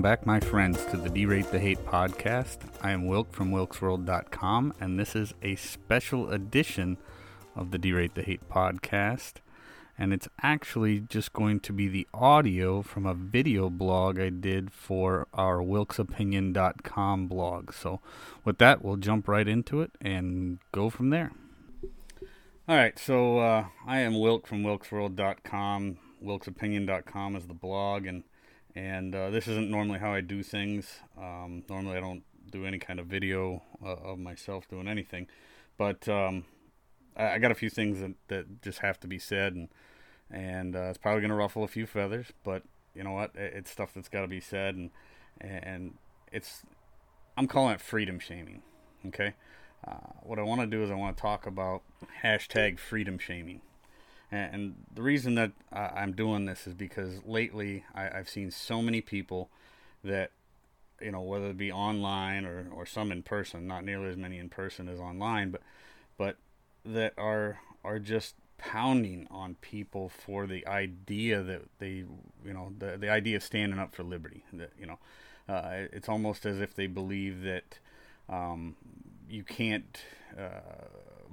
Welcome back, my friends, to the Derate the Hate podcast. I am Wilk from wilksworld.com, and this is a special edition of the Derate the Hate podcast. And it's actually just going to be the audio from a video blog I did for our wilksopinion.com blog. So, with that, we'll jump right into it and go from there. All right, so uh, I am Wilk from wilksworld.com. Wilksopinion.com is the blog, and and uh, this isn't normally how I do things. Um, normally, I don't do any kind of video uh, of myself doing anything, but um, I, I, got a few things that, that just have to be said, and and uh, it's probably going to ruffle a few feathers. But you know what? It's stuff that's got to be said, and and it's I'm calling it freedom shaming. Okay, uh, what I want to do is I want to talk about hashtag freedom shaming. And the reason that I'm doing this is because lately I've seen so many people that, you know, whether it be online or, or some in person, not nearly as many in person as online, but but that are are just pounding on people for the idea that they, you know, the the idea of standing up for liberty. That you know, uh, it's almost as if they believe that um, you can't. Uh,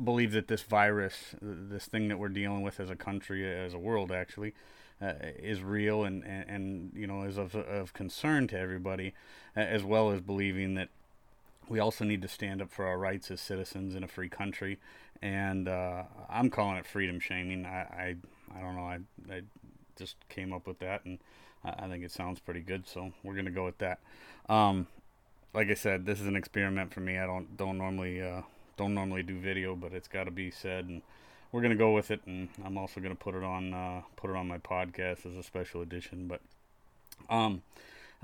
believe that this virus, this thing that we're dealing with as a country, as a world, actually, uh, is real and, and, and, you know is of, of concern to everybody, as well as believing that we also need to stand up for our rights as citizens in a free country. And uh, I'm calling it freedom shaming. I, I, I don't know. I, I just came up with that, and I think it sounds pretty good. So we're gonna go with that. Um, like I said, this is an experiment for me. I don't don't normally uh, don't normally do video, but it's got to be said, and we're gonna go with it. And I'm also gonna put it on uh, put it on my podcast as a special edition. But um,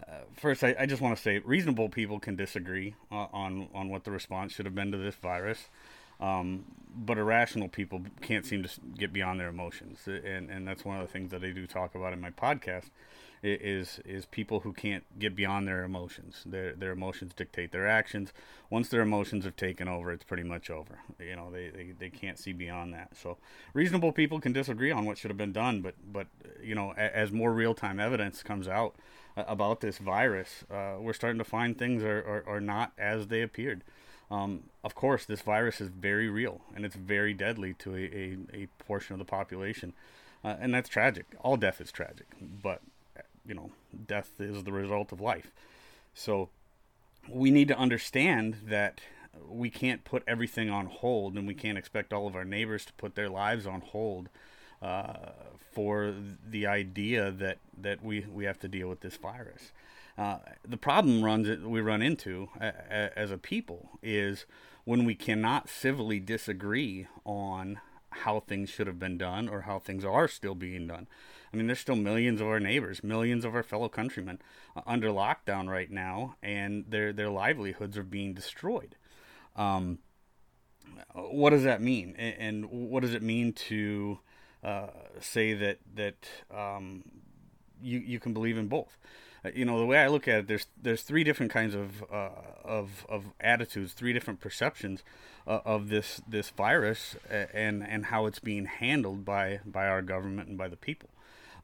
uh, first, I, I just want to say, reasonable people can disagree uh, on on what the response should have been to this virus. Um, but irrational people can't seem to get beyond their emotions, and and that's one of the things that I do talk about in my podcast is is people who can't get beyond their emotions. Their their emotions dictate their actions. Once their emotions have taken over, it's pretty much over. You know, they, they, they can't see beyond that. So reasonable people can disagree on what should have been done, but but you know, as more real time evidence comes out about this virus, uh, we're starting to find things are, are, are not as they appeared. Um, of course, this virus is very real and it's very deadly to a, a, a portion of the population. Uh, and that's tragic. All death is tragic. But you know, death is the result of life. So we need to understand that we can't put everything on hold and we can't expect all of our neighbors to put their lives on hold uh, for the idea that, that we, we have to deal with this virus. Uh, the problem runs we run into as a people is when we cannot civilly disagree on how things should have been done or how things are still being done. I mean, there's still millions of our neighbors, millions of our fellow countrymen uh, under lockdown right now, and their their livelihoods are being destroyed. Um, what does that mean, and, and what does it mean to uh, say that that um, you you can believe in both? You know, the way I look at it, there's there's three different kinds of uh, of of attitudes, three different perceptions uh, of this this virus, and and how it's being handled by by our government and by the people.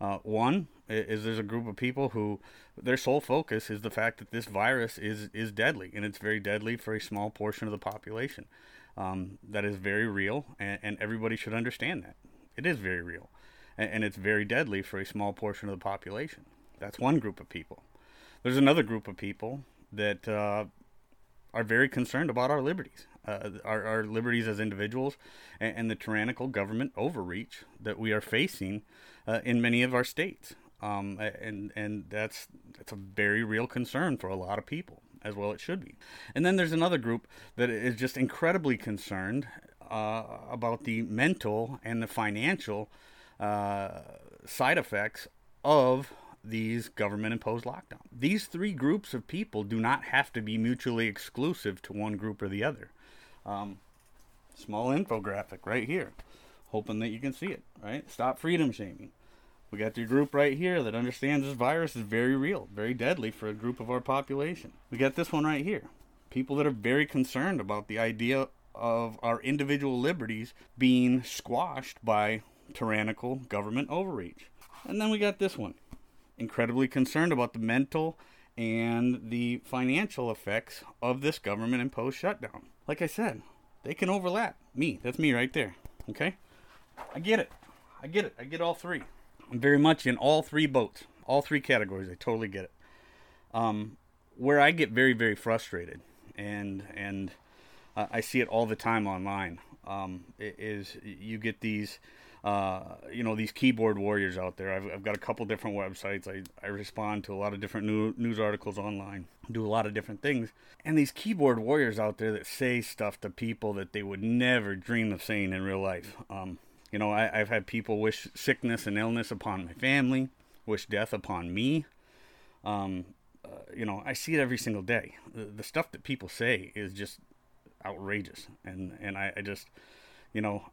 Uh, one is there's a group of people who their sole focus is the fact that this virus is is deadly and it's very deadly for a small portion of the population. Um, that is very real, and, and, everybody should understand that it is very real, and, and, it's very deadly for a small portion of the population. That's one group of people. There's another group of people that uh, are very concerned about our liberties, uh, our, our liberties as individuals, and, and the tyrannical government overreach that we are facing uh, in many of our states. Um, and and that's that's a very real concern for a lot of people, as well it should be. And then there's another group that is just incredibly concerned uh, about the mental and the financial uh, side effects of these government imposed lockdowns. These three groups of people do not have to be mutually exclusive to one group or the other. Um, small infographic right here, hoping that you can see it. Right, stop freedom shaming. We got the group right here that understands this virus is very real, very deadly for a group of our population. We got this one right here. People that are very concerned about the idea of our individual liberties being squashed by tyrannical government overreach. And then we got this one. Incredibly concerned about the mental and the financial effects of this government imposed shutdown. Like I said, they can overlap. Me, that's me right there. Okay? I get it. I get it. I get all three. I'm very much in all three boats, all three categories. I totally get it. Um, where I get very, very frustrated, and and uh, I see it all the time online, um, is you get these uh, you know these keyboard warriors out there. I've, I've got a couple different websites. I, I respond to a lot of different new, news articles online, do a lot of different things. And these keyboard warriors out there that say stuff to people that they would never dream of saying in real life. Um, you know, I, I've had people wish sickness and illness upon my family, wish death upon me. Um, uh, you know, I see it every single day. The, the, stuff that people say is just outrageous, and and I, I just, you know,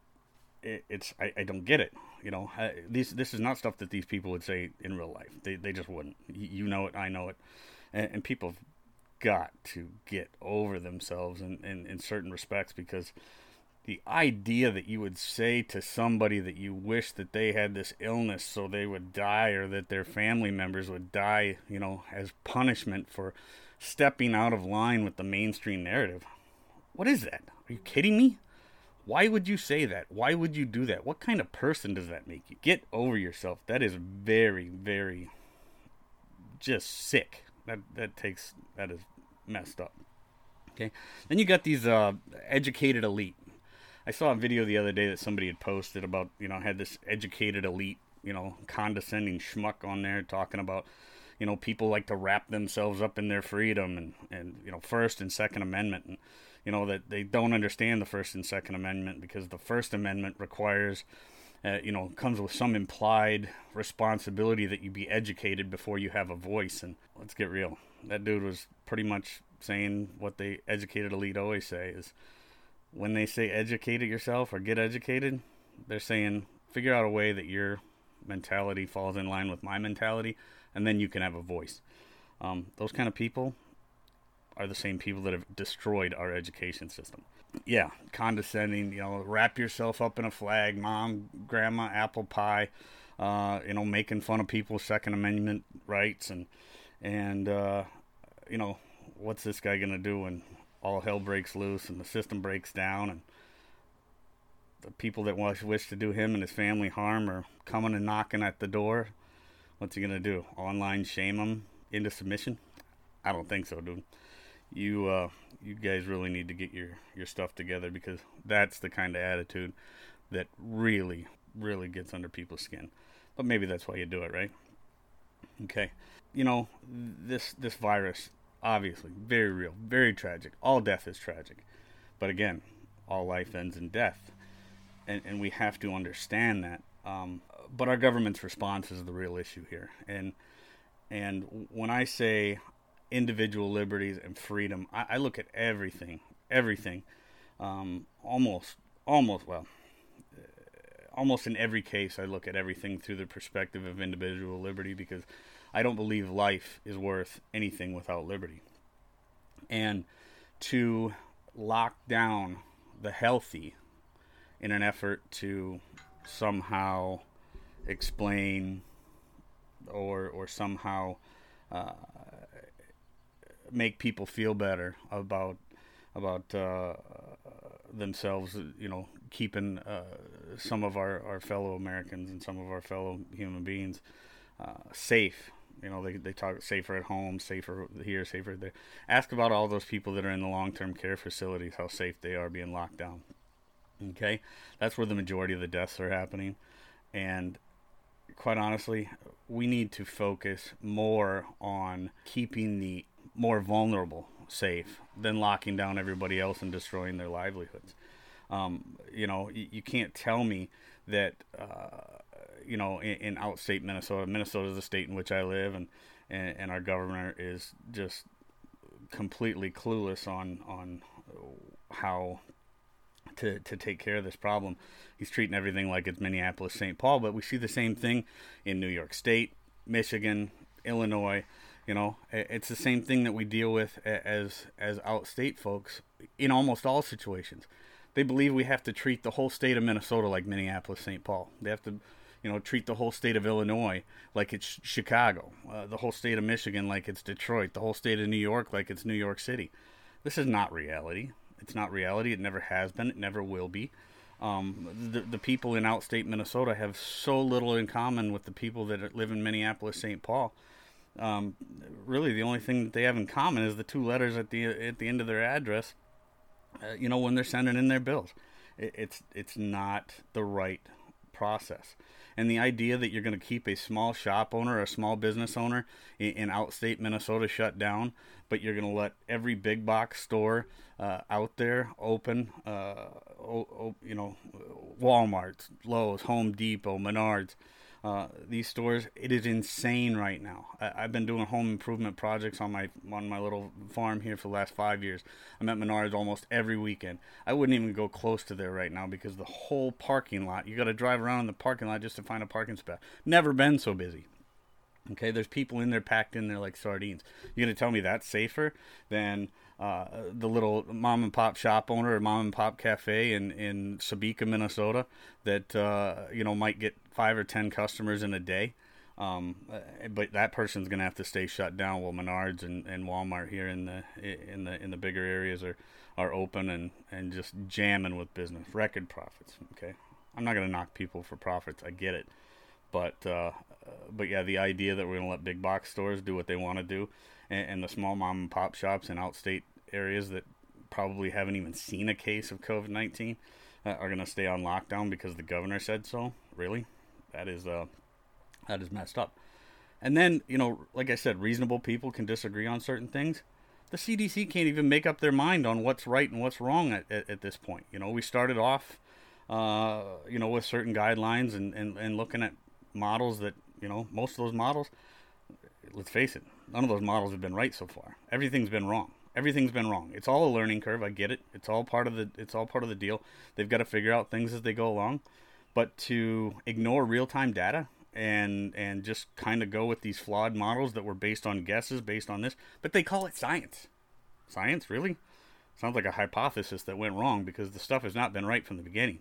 it, it's I, I don't get it. You know, these this is not stuff that these people would say in real life. They they just wouldn't. You know it, I know it, and, and people have got to get over themselves in, in, in certain respects because the idea that you would say to somebody that you wish that they had this illness so they would die or that their family members would die, you know, as punishment for stepping out of line with the mainstream narrative. What is that? Are you kidding me? Why would you say that? Why would you do that? What kind of person does that make you? Get over yourself. That is very, very just sick. That that takes that is messed up. Okay. Then you got these uh, educated elite. I saw a video the other day that somebody had posted about, you know, had this educated elite, you know, condescending schmuck on there talking about, you know, people like to wrap themselves up in their freedom and, and you know, First and Second Amendment. And you know that they don't understand the First and Second Amendment because the First Amendment requires, uh, you know, comes with some implied responsibility that you be educated before you have a voice. And let's get real, that dude was pretty much saying what the educated elite always say is when they say educate yourself or get educated, they're saying figure out a way that your mentality falls in line with my mentality, and then you can have a voice. Um, those kind of people, are the same people that have destroyed our education system. Yeah, condescending, you know, wrap yourself up in a flag, mom, grandma, apple pie, uh, you know, making fun of people's Second Amendment rights and and uh, you know, what's this guy gonna do when all hell breaks loose and the system breaks down and the people that wish to do him and his family harm are coming and knocking at the door. What's he gonna do? Online shame him into submission? I don't think so, dude you uh, you guys really need to get your your stuff together because that's the kind of attitude that really really gets under people's skin. But maybe that's why you do it, right? Okay. You know, this this virus obviously very real, very tragic. All death is tragic. But again, all life ends in death. And and we have to understand that. Um, but our government's response is the real issue here. And and when I say individual liberties and freedom. I, I look at everything, everything, um, almost, almost well, uh, almost in every case. I look at everything through the perspective of individual liberty because I don't believe life is worth anything without liberty. And to lock down the healthy in an effort to somehow explain or or somehow uh, make people feel better about about uh, themselves. You know, keeping uh, some of our, our fellow Americans and some of our fellow human beings uh, safe. You know, they they talk safer at home, safer here, safer there. Ask about all those people that are in the long term care facilities, how safe they are being locked down. Okay, that's where the majority of the deaths are happening, and quite honestly, we need to focus more on keeping the more vulnerable safe than locking down everybody else and destroying their livelihoods. Um, you know, you, you, can't tell me that, uh, you know, in, in, outstate Minnesota, Minnesota is the state in which I live, and, and, and our governor is just completely clueless on on how to to take care of this problem. He's treating everything like it's Minneapolis, St. Paul, but we see the same thing in New York State, Michigan, Illinois. You know, it's the same thing that we deal with as as outstate folks in almost all situations. They believe we have to treat the whole state of Minnesota like Minneapolis, St. Paul. They have to, you know, treat the whole state of Illinois like it's Chicago, uh, the whole state of Michigan like it's Detroit, the whole state of New York like it's New York City. This is not reality. It's not reality. It never has been. It never will be. Um, the the people in outstate Minnesota have so little in common with the people that live in Minneapolis, St. Paul. Um, really, the only thing that they have in common is the two letters at the at the end of their address. Uh, you know, when they're sending in their bills, it, it's it's not the right process. And the idea that you're going to keep a small shop owner, a small business owner in, in outstate Minnesota shut down, but you're going to let every big box store uh, out there open, uh, you know, Walmart, Lowe's, Home Depot, Menards, uh, these stores, it is insane right now. I, have been doing home improvement projects on my on my little farm here for the last five years. I'm at Menards almost every weekend. I wouldn't even go close to there right now because the whole parking lot, you got to drive around in the parking lot just to find a parking spot. Never been so busy. Okay, there's people in there packed in there like sardines. You're gonna tell me that's safer than uh, the little mom and pop shop owner or mom and pop cafe in in Sebeka, Minnesota, that uh, you know might get five or ten customers in a day. Um, uh, but that person's gonna have to stay shut down. While Menards and, and Walmart here in the in the in the bigger areas are are open and and just jamming with business, record profits. Okay, I'm not gonna knock people for profits. I get it, but uh, but yeah, the idea that we're going to let big box stores do what they want to do, and, and, the small mom and pop shops in outstate areas that probably haven't even seen a case of COVID nineteen uh, are going to stay on lockdown because the governor said so. Really, that is uh, that is messed up. And then you know, like I said, reasonable people can disagree on certain things. The CDC can't even make up their mind on what's right and what's wrong at, at, at this point. You know, we started off, uh, you know, with certain guidelines and, and, and looking at models that you know, most of those models, let's face it, none of those models have been right so far. Everything's been wrong. Everything's been wrong. It's all a learning curve. I get it. It's all part of the it's all part of the deal. They've got to figure out things as they go along. But to ignore real-time data and and just kind of go with these flawed models that were based on guesses, based on this, but they call it science. Science, really? Sounds like a hypothesis that went wrong because the stuff has not been right from the beginning.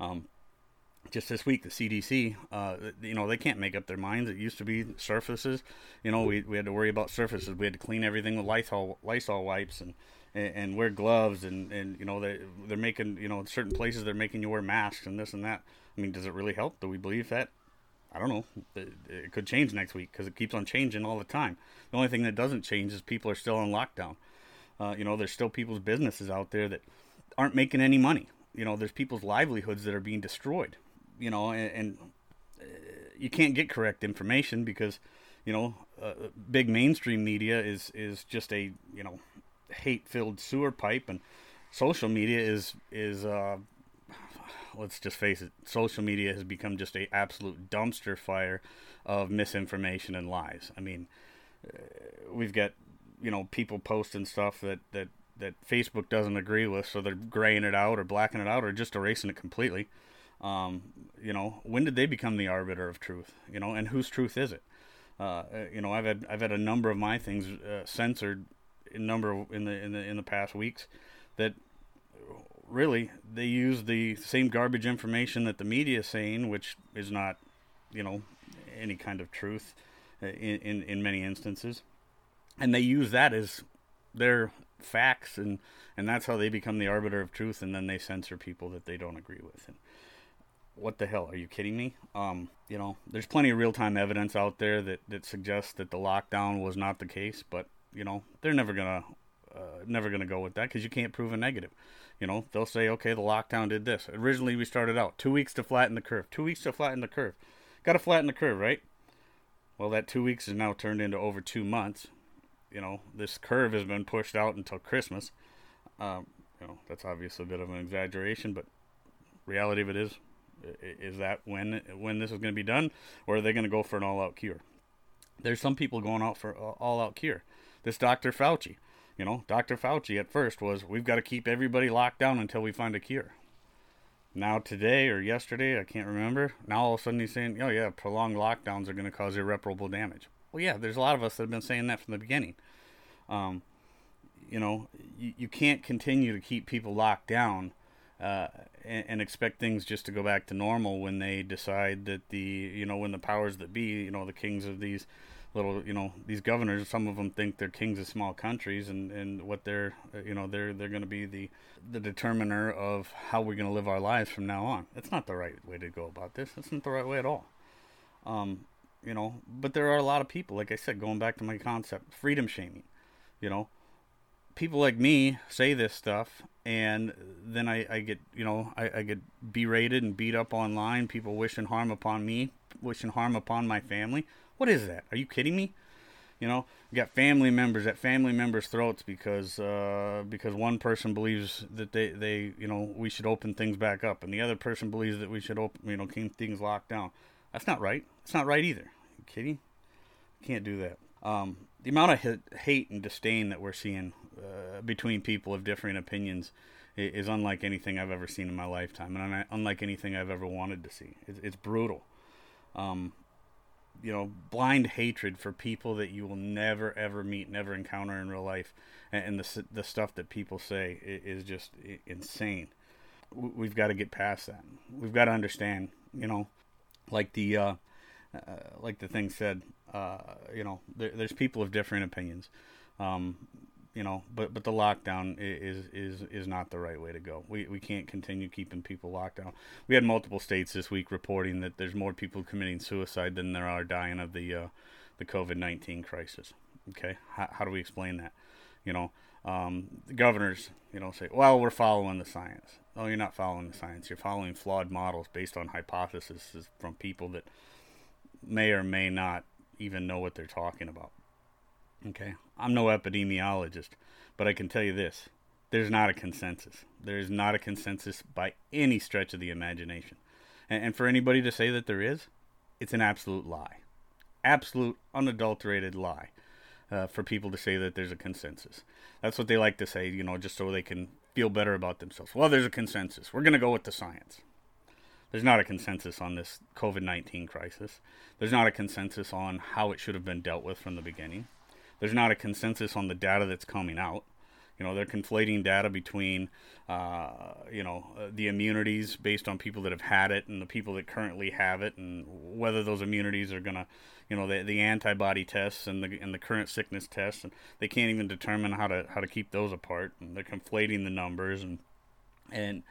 Um, just this week, the CDC, uh, you know, they can't make up their minds. It used to be surfaces. You know, we, we had to worry about surfaces. We had to clean everything with Lysol, Lysol wipes and, and, and wear gloves. And, and, you know, they, they're making, you know, certain places they're making you wear masks and this and that. I mean, does it really help? Do we believe that? I don't know. It, it could change next week because it keeps on changing all the time. The only thing that doesn't change is people are still on lockdown. Uh, you know, there's still people's businesses out there that aren't making any money. You know, there's people's livelihoods that are being destroyed you know, and, and uh, you can't get correct information because, you know, uh, big mainstream media is is just a you know hate-filled sewer pipe, and social media is is uh, let's just face it, social media has become just a absolute dumpster fire of misinformation and lies. I mean, uh, we've got you know people posting stuff that that that Facebook doesn't agree with, so they're graying it out or blacking it out or just erasing it completely. Um, you know, when did they become the arbiter of truth? You know, and whose truth is it? Uh, you know, I've had I've had a number of my things uh, censored, number in the in the in the past weeks, that really they use the same garbage information that the media is saying, which is not, you know, any kind of truth, uh, in in, in many instances, and they use that as their facts and and that's how they become the arbiter of truth and then they censor people that they don't agree with and what the hell? Are you kidding me? Um, you know, there's plenty of real time evidence out there that, that suggests that the lockdown was not the case, but you know, they're never gonna uh, never gonna go with that because you can't prove a negative. You know, they'll say, okay, the lockdown did this. Originally, we started out two weeks to flatten the curve. Two weeks to flatten the curve. Got to flatten the curve, right? Well, that two weeks is now turned into over two months. You know, this curve has been pushed out until Christmas. Um, you know, that's obviously a bit of an exaggeration, but reality of it is is that when when this is going to be done, or are they going to go for an all-out cure? There's some people going out for all-out cure. This Dr. Fauci, you know, Dr. Fauci at first was we've got to keep everybody locked down until we find a cure. Now today or yesterday, I can't remember. Now all of a sudden he's saying, oh yeah, prolonged lockdowns are going to cause irreparable damage. Well, yeah, there's a lot of us that have been saying that from the beginning. Um, you know, you, you can't continue to keep people locked down uh, and, and, expect things just to go back to normal when they decide that the you know when the powers that be you know the kings of these little you know these governors some of them think they're kings of small countries and and what they're you know they're they're going to be the the determiner of how we're going to live our lives from now on. That's not the right way to go about this. That's not the right way at all. Um you know but there are a lot of people like i said going back to my concept freedom shaming you know. People like me say this stuff and then I, I get you know I, I get berated and beat up online people wishing harm upon me wishing harm upon my family what is that? Are you kidding me? You know you got family members at family members throats because uh, because one person believes that they, they you know we should open things back up and the other person believes that we should open you know keep things locked down. That's not right. It's not right either. You kidding? You can't do that. Um, the amount of hate and disdain that we're seeing uh, between people of differing opinions is unlike anything I've ever seen in my lifetime, and unlike anything I've ever wanted to see. It's, it's brutal. Um, you know, blind hatred for people that you will never ever meet, never encounter in real life, and, the the stuff that people say is just insane. We've got to get past that. We've got to understand. You know, like the uh, uh, like the thing said. Uh, you know, there, there's people of different opinions. Um, you know, but but the lockdown is is is not the right way to go. We we can't continue keeping people locked down. We had multiple states this week reporting that there's more people committing suicide than there are dying of the uh, the COVID nineteen crisis. Okay, how, how do we explain that? You know, um, the governors, you know, say, well, we're following the science. No, you're not following the science. You're following flawed models based on hypotheses from people that may or may not even know what they're talking about. Okay, I'm no epidemiologist, but I can tell you this there's not a consensus. There is not a consensus by any stretch of the imagination. And, and, for anybody to say that there is, it's an absolute lie. Absolute, unadulterated lie uh, for people to say that there's a consensus. That's what they like to say, you know, just so they can feel better about themselves. Well, there's a consensus. We're going to go with the science. There's not a consensus on this COVID 19 crisis. There's not a consensus on how it should have been dealt with from the beginning there's not a consensus on the data that's coming out. You know, they're conflating data between, uh, you know, uh, the immunities based on people that have had it and the people that currently have it, and whether those immunities are gonna, you know, the, the antibody tests and the and the current sickness tests, and they can't even determine how to how to keep those apart. And they're conflating the numbers, and and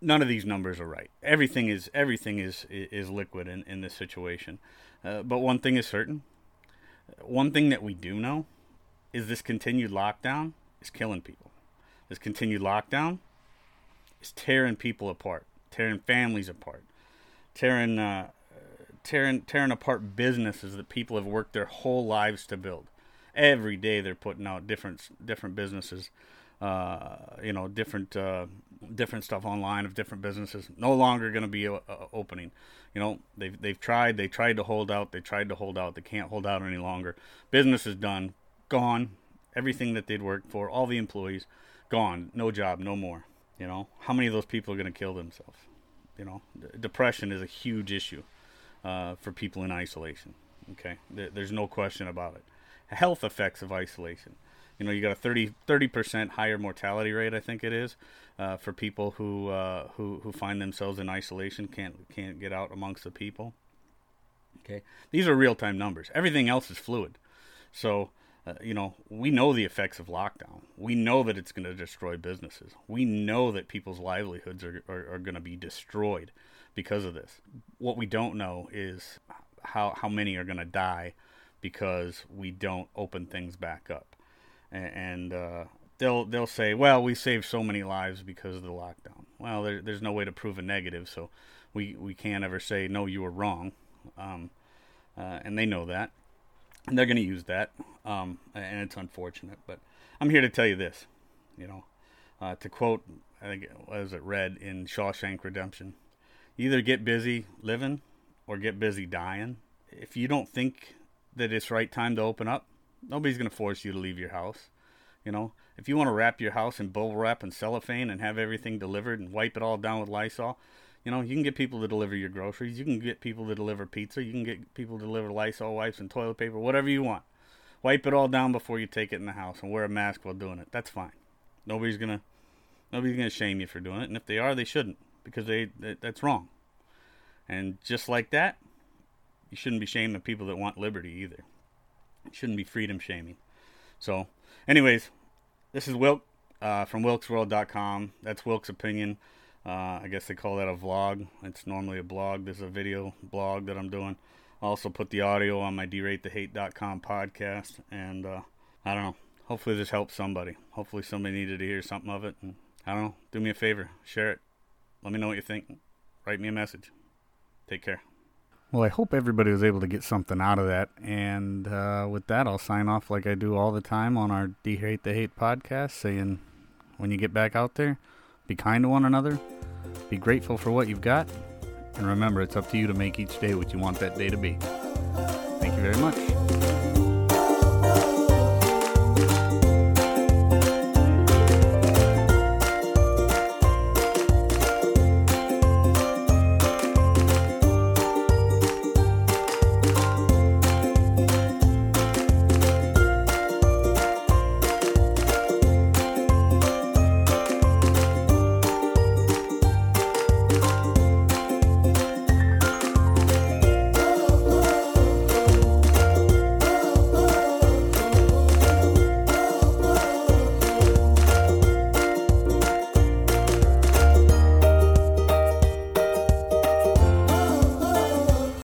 none of these numbers are right. Everything is everything is is liquid in in this situation. Uh, but one thing is certain: one thing that we do know is this continued lockdown is killing people. This continued lockdown is tearing people apart, tearing families apart, tearing uh, tearing tearing apart businesses that people have worked their whole lives to build. Every day they're putting out different different businesses, uh, you know, different uh, different stuff online of different businesses. No longer going to be a, a opening. You know they've they've tried they tried to hold out they tried to hold out they can't hold out any longer. Business is done gone. Everything that they'd worked for all the employees gone. No job no more. You know how many of those people are going to kill themselves? You know depression is a huge issue uh, for people in isolation okay? There's no question about it. Health effects of isolation you know you got a 30 percent higher mortality rate I think it is uh, for people who uh, who who find themselves in isolation can't can't get out amongst the people. Okay, these are real time numbers. Everything else is fluid, so. Uh, you know, we know the effects of lockdown. We know that it's going to destroy businesses. We know that people's livelihoods are, are, are going to be destroyed because of this. What we don't know is how, how many are going to die because we don't open things back up and uh, they'll they'll say, well, we saved so many lives because of the lockdown. Well, there, there's no way to prove a negative, so we we can't ever say no, you were wrong, um, uh, and they know that, and they're going to use that, um, and it's unfortunate. But I'm here to tell you this, you know, uh, to quote, I think was it Red in Shawshank Redemption, either get busy living or get busy dying. If you don't think that it's right time to open up, Nobody's going to force you to leave your house. You know, if you want to wrap your house in bubble wrap and cellophane and have everything delivered and wipe it all down with Lysol, you know, you can get people to deliver your groceries. You can get people to deliver pizza. You can get people to deliver Lysol wipes and toilet paper, whatever you want. Wipe it all down before you take it in the house and wear a mask while doing it. That's fine. Nobody's gonna, Nobody's going to shame you for doing it, and if they are, they shouldn't because they that, that's wrong. And just like that, you shouldn't be shaming people that want liberty either. It shouldn't be freedom shaming. So, anyways, this is Wilk uh, from WilksWorld.com. That's Wilk's opinion. Uh, I guess they call that a vlog. It's normally a blog. This is a video blog that I'm doing. I also put the audio on my DerateTheHate.com podcast. And uh, I don't know. Hopefully this helps somebody. Hopefully somebody needed to hear something of it. And I don't know. Do me a favor. Share it. Let me know what you think. Write me a message. Take care. Well, I hope everybody was able to get something out of that. And uh, with that, I'll sign off like I do all the time on our Derate the Hate podcast, saying when you get back out there, be kind to one another, be grateful for what you've got, and remember, it's up to you to make each day what you want that day to be. Thank you very much.